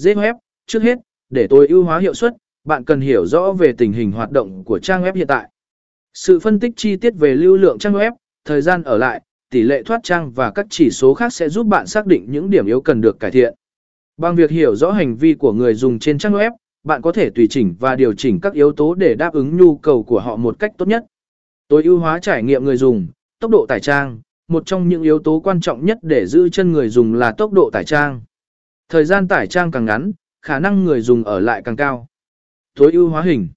Dễ web, trước hết, để tối ưu hóa hiệu suất, bạn cần hiểu rõ về tình hình hoạt động của trang web hiện tại. Sự phân tích chi tiết về lưu lượng trang web, thời gian ở lại, tỷ lệ thoát trang và các chỉ số khác sẽ giúp bạn xác định những điểm yếu cần được cải thiện. Bằng việc hiểu rõ hành vi của người dùng trên trang web, bạn có thể tùy chỉnh và điều chỉnh các yếu tố để đáp ứng nhu cầu của họ một cách tốt nhất. Tối ưu hóa trải nghiệm người dùng, tốc độ tải trang, một trong những yếu tố quan trọng nhất để giữ chân người dùng là tốc độ tải trang. Thời gian tải trang càng ngắn, khả năng người dùng ở lại càng cao. Tối ưu hóa hình